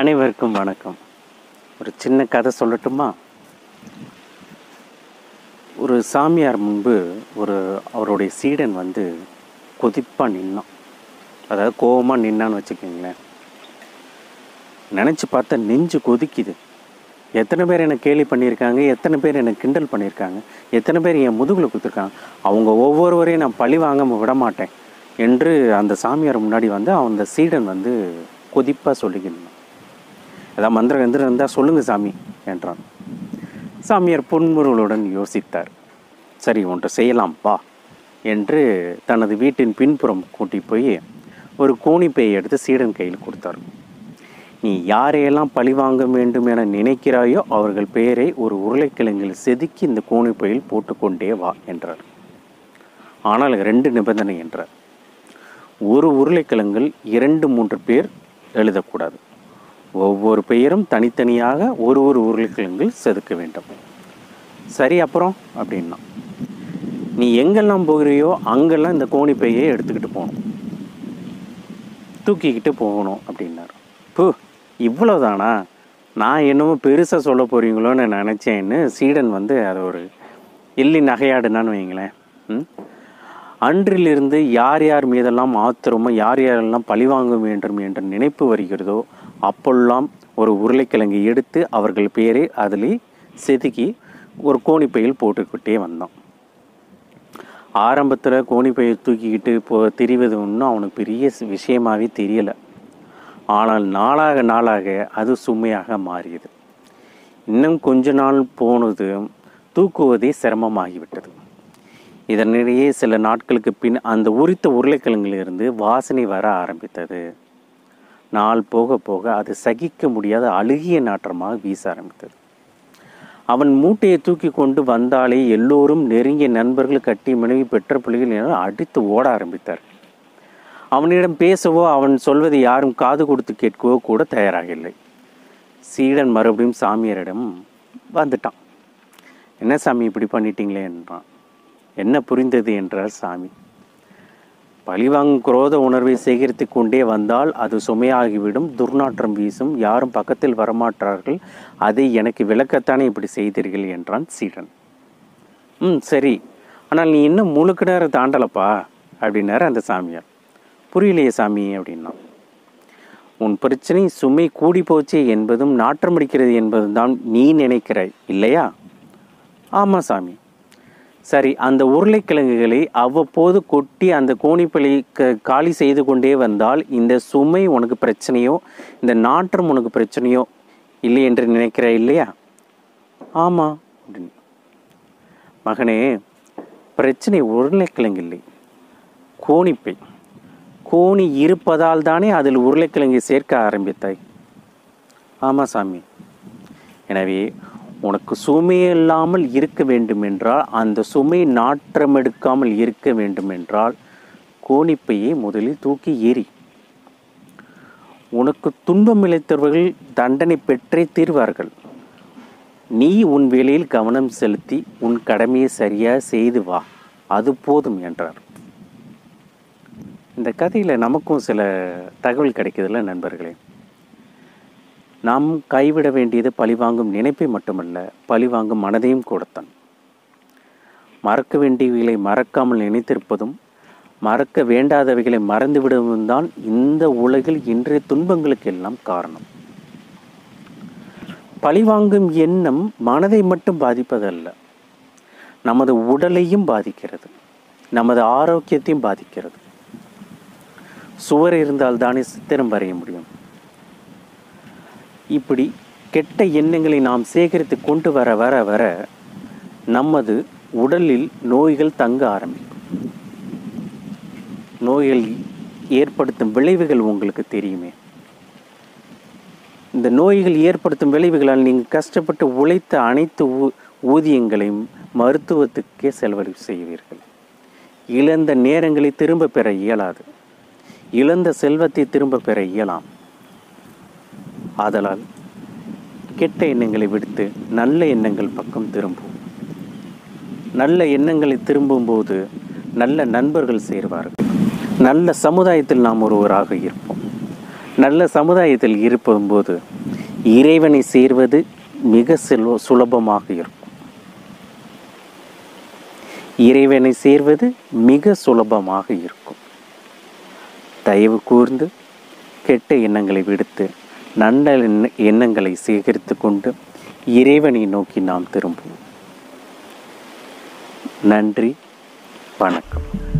அனைவருக்கும் வணக்கம். ஒரு சின்ன கதை சொல்லட்டுமா? ஒரு சாமியார் முன்பு ஒரு அவருடைய சீடன் வந்து கொதிப்பாக நின்னான். அதாவது கோவமாக நின்னான்னு வச்சுக்கோங்களேன். நினச்சி பார்த்தா நெஞ்சு கொதிக்குது. எத்தனை பேர் என்னை கேலி பண்ணியிருக்காங்க? எத்தனை பேர் என்னை கிண்டல் பண்ணியிருக்காங்க? எத்தனை பேர் என் முதுகில் கொடுத்துருக்காங்க அவங்க ஒவ்வொருவரையும் நான் பழி வாங்க விட மாட்டேன். என்று அந்த சாமியார் முன்னாடி வந்து அந்த சீடன் வந்து கொதிப்பாக சொல்லிக்கணும் ஏதாவது மந்திரம் எந்திரம் இருந்தால் சொல்லுங்கள் சாமி என்றான். சாமியார் புன்முறுவலுடன் யோசித்தார். சரி ஒன்று செய்யலாம் வா என்று தனது வீட்டின் பின்புறம் கூட்டி போய் ஒரு கோணிப்பையை எடுத்து சீடன் கையில் கொடுத்தார். நீ யாரையெல்லாம் பழிவாங்க வேண்டும் என நினைக்கிறாயோ அவர்கள் பெயரை ஒரு உருளைக்கிழங்கில் செதுக்கி இந்த கோணிப்பையில் போட்டுக்கொண்டே வா என்றார். ஆனால் ரெண்டு நிபந்தனை என்றார். ஒரு உருளைக்கிழங்கில் இரண்டு மூன்று பேர் எழுதக்கூடாது. ஒவ்வொரு பெயரும் தனித்தனியாக ஒரு ஒரு உருளைக்கிழங்கில் செதுக்க வேண்டும். சரி அப்புறம்? அப்படின்னா நீ எங்கெல்லாம் போகிறியோ அங்கெல்லாம் இந்த கோணிப்பையை எடுத்துக்கிட்டு போகணும். தூக்கிக்கிட்டு போகணும் அப்படின்னாரு. பூ இவ்வளோதானா நான் என்னமோ பெருசாக சொல்ல போகிறீங்களோன்னு நினச்சேன்னு சீடன் வந்து அது ஒரு எள்ளி நகையாடுனான்னு வைங்களேன். ம்? அன்றிலிருந்து யார் யார் மீதெல்லாம் ஆத்திரமோ யார் யாரெல்லாம் பழிவாங்க வேண்டும் என்ற நினைப்பு வருகிறதோ அப்பெல்லாம் ஒரு உருளைக்கிழங்கு எடுத்து அவர்கள் பேரை அதில் செதுக்கி ஒரு கோணிப்பையில் போட்டுக்கிட்டே வந்தோம் ஆரம்பத்தில் கோணிப்பையை தூக்கிக்கிட்டு போ திரிவது ஒன்றும் அவனுக்கு பெரிய விஷயமாகவே தெரியலை. ஆனால் நாளாக நாளாக அது சுமையாக மாறியது. இன்னும் கொஞ்ச நாள் போனது தூக்குவதே சிரமமாகிவிட்டது. இதனிடையே சில நாட்களுக்கு பின் அந்த உரித்த உருளைக்கிழங்கிலிருந்து வாசனை வர ஆரம்பித்தது. நாள் போக போக அது சகிக்க முடியாத அழுகிய நாற்றமாக வீச ஆரம்பித்தது. அவன் மூட்டையை தூக்கி கொண்டு வந்தாலே எல்லோரும் நெருங்கிய நண்பர்கள் கட்டி மனைவி பெற்ற பிள்ளைகள் என அடித்து ஓட ஆரம்பித்தார் அவனிடம் பேசவோ அவன் சொல்வதை யாரும் காது கொடுத்து கேட்கவோ கூட தயாராக இல்லை சீடன் மறுபடியும் சாமியாரிடம் வந்துட்டான். என்ன சாமி இப்படி பண்ணிட்டீங்களே? என்றான். என்ன புரிந்தது? என்றார் சாமி. பழிவாங்கும் குரோத உணர்வை சேகரித்து கொண்டே வந்தால் அது சுமையாகிவிடும். துர்நாற்றம் வீசும். யாரும் பக்கத்தில் வரமாட்டார்கள். அதை எனக்கு விளக்கத்தானே இப்படி செய்தீர்கள் என்றான் சீடன். ம் சரி. ஆனால் நீ இன்னும் முழுக்க நேரம் தாண்டலப்பா அப்படின்னாரு அந்த சாமியார். புரியலையே சாமி அப்படின்னா. உன் பிரச்சனை சுமை கூடி போச்சு என்பதும் நாற்றமடிக்கிறது என்பதும் தான் நீ நினைக்கிறாய் இல்லையா? ஆமாம் சாமி. சரி அந்த உருளைக்கிழங்குகளை அவ்வப்போது கொட்டி அந்த கோணிப்பழி க காலி செய்து கொண்டே வந்தால் இந்த சுமை உனக்கு பிரச்சனையோ இந்த நாற்றம் உனக்கு பிரச்சனையோ இல்லை என்று நினைக்கிறாய் இல்லையா? ஆமாம் அப்படின்னு. மகனே பிரச்சனை உருளைக்கிழங்கு இல்லை. கோணிப்பை கோணி இருப்பதால் தானே அதில் உருளைக்கிழங்கை சேர்க்க ஆரம்பித்தாய். ஆமாம் சாமி. எனவே உனக்கு சுமையில்லாமல் இருக்க வேண்டுமென்றால் அந்த சுமை நாற்றம் எடுக்காமல் இருக்க வேண்டுமென்றால் கோணிப்பையை முதலில் தூக்கி ஏறி. உனக்கு துன்பம் இழைத்தவர்கள் தண்டனை பெற்றே தீர்வார்கள். நீ உன் வேலையில் கவனம் செலுத்தி உன் கடமையை சரியாக செய்து வா அது போதும் என்றார். இந்த கதையில் நமக்கும் சில தகவல் கிடைக்குதுல்ல நண்பர்களே. நாம் கைவிட வேண்டியது பழிவாங்கும் நினைப்பை மட்டுமல்ல பழிவாங்கும் மனதையும் கூடத்தான். மறக்க வேண்டியவைகளை மறக்காமல் நினைத்திருப்பதும் மறக்க வேண்டாதவைகளை மறந்துவிடுவதும் தான் இந்த உலகில் இன்றைய துன்பங்களுக்கு எல்லாம் காரணம் பழிவாங்கும் எண்ணம் மனதை மட்டும் பாதிப்பதல்ல நமது உடலையும் பாதிக்கிறது நமது ஆரோக்கியத்தையும் பாதிக்கிறது. சுவர் இருந்தால் தானே சித்திரம் வரைய முடியும். இப்படி கெட்ட எண்ணங்களை நாம் சேகரித்து கொண்டு வர வர வர நமது உடலில் நோய்கள் தங்க ஆரம்பிக்கும். நோய்கள் ஏற்படுத்தும் விளைவுகள் உங்களுக்கு தெரியுமே. இந்த நோய்கள் ஏற்படுத்தும் விளைவுகளால் நீங்கள் கஷ்டப்பட்டு உழைத்த அனைத்து ஊ ஊதியங்களையும் மருத்துவத்துக்கே செலவழிவு செய்வீர்கள். இழந்த நேரங்களை திரும்ப பெற இயலாது. இழந்த செல்வத்தை திரும்ப பெற இயலாம். ஆதலால் கெட்ட எண்ணங்களை விடுத்து நல்ல எண்ணங்கள் பக்கம் திரும்பும் நல்ல எண்ணங்களை திரும்பும்போது நல்ல நண்பர்கள் சேர்வார்கள். நல்ல சமுதாயத்தில் நாம் ஒருவராக இருப்போம். நல்ல சமுதாயத்தில் இருப்பதும்போது இறைவனை சேர்வது மிக செல்வ சுலபமாக இருக்கும். இறைவனை சேர்வது மிக சுலபமாக இருக்கும். தயவு கூர்ந்து கெட்ட எண்ணங்களை விடுத்து நல்ல எண்ண- எண்ணங்களை சேகரித்து கொண்டு இறைவனை நோக்கி நாம் திரும்புவோம். நன்றி வணக்கம்.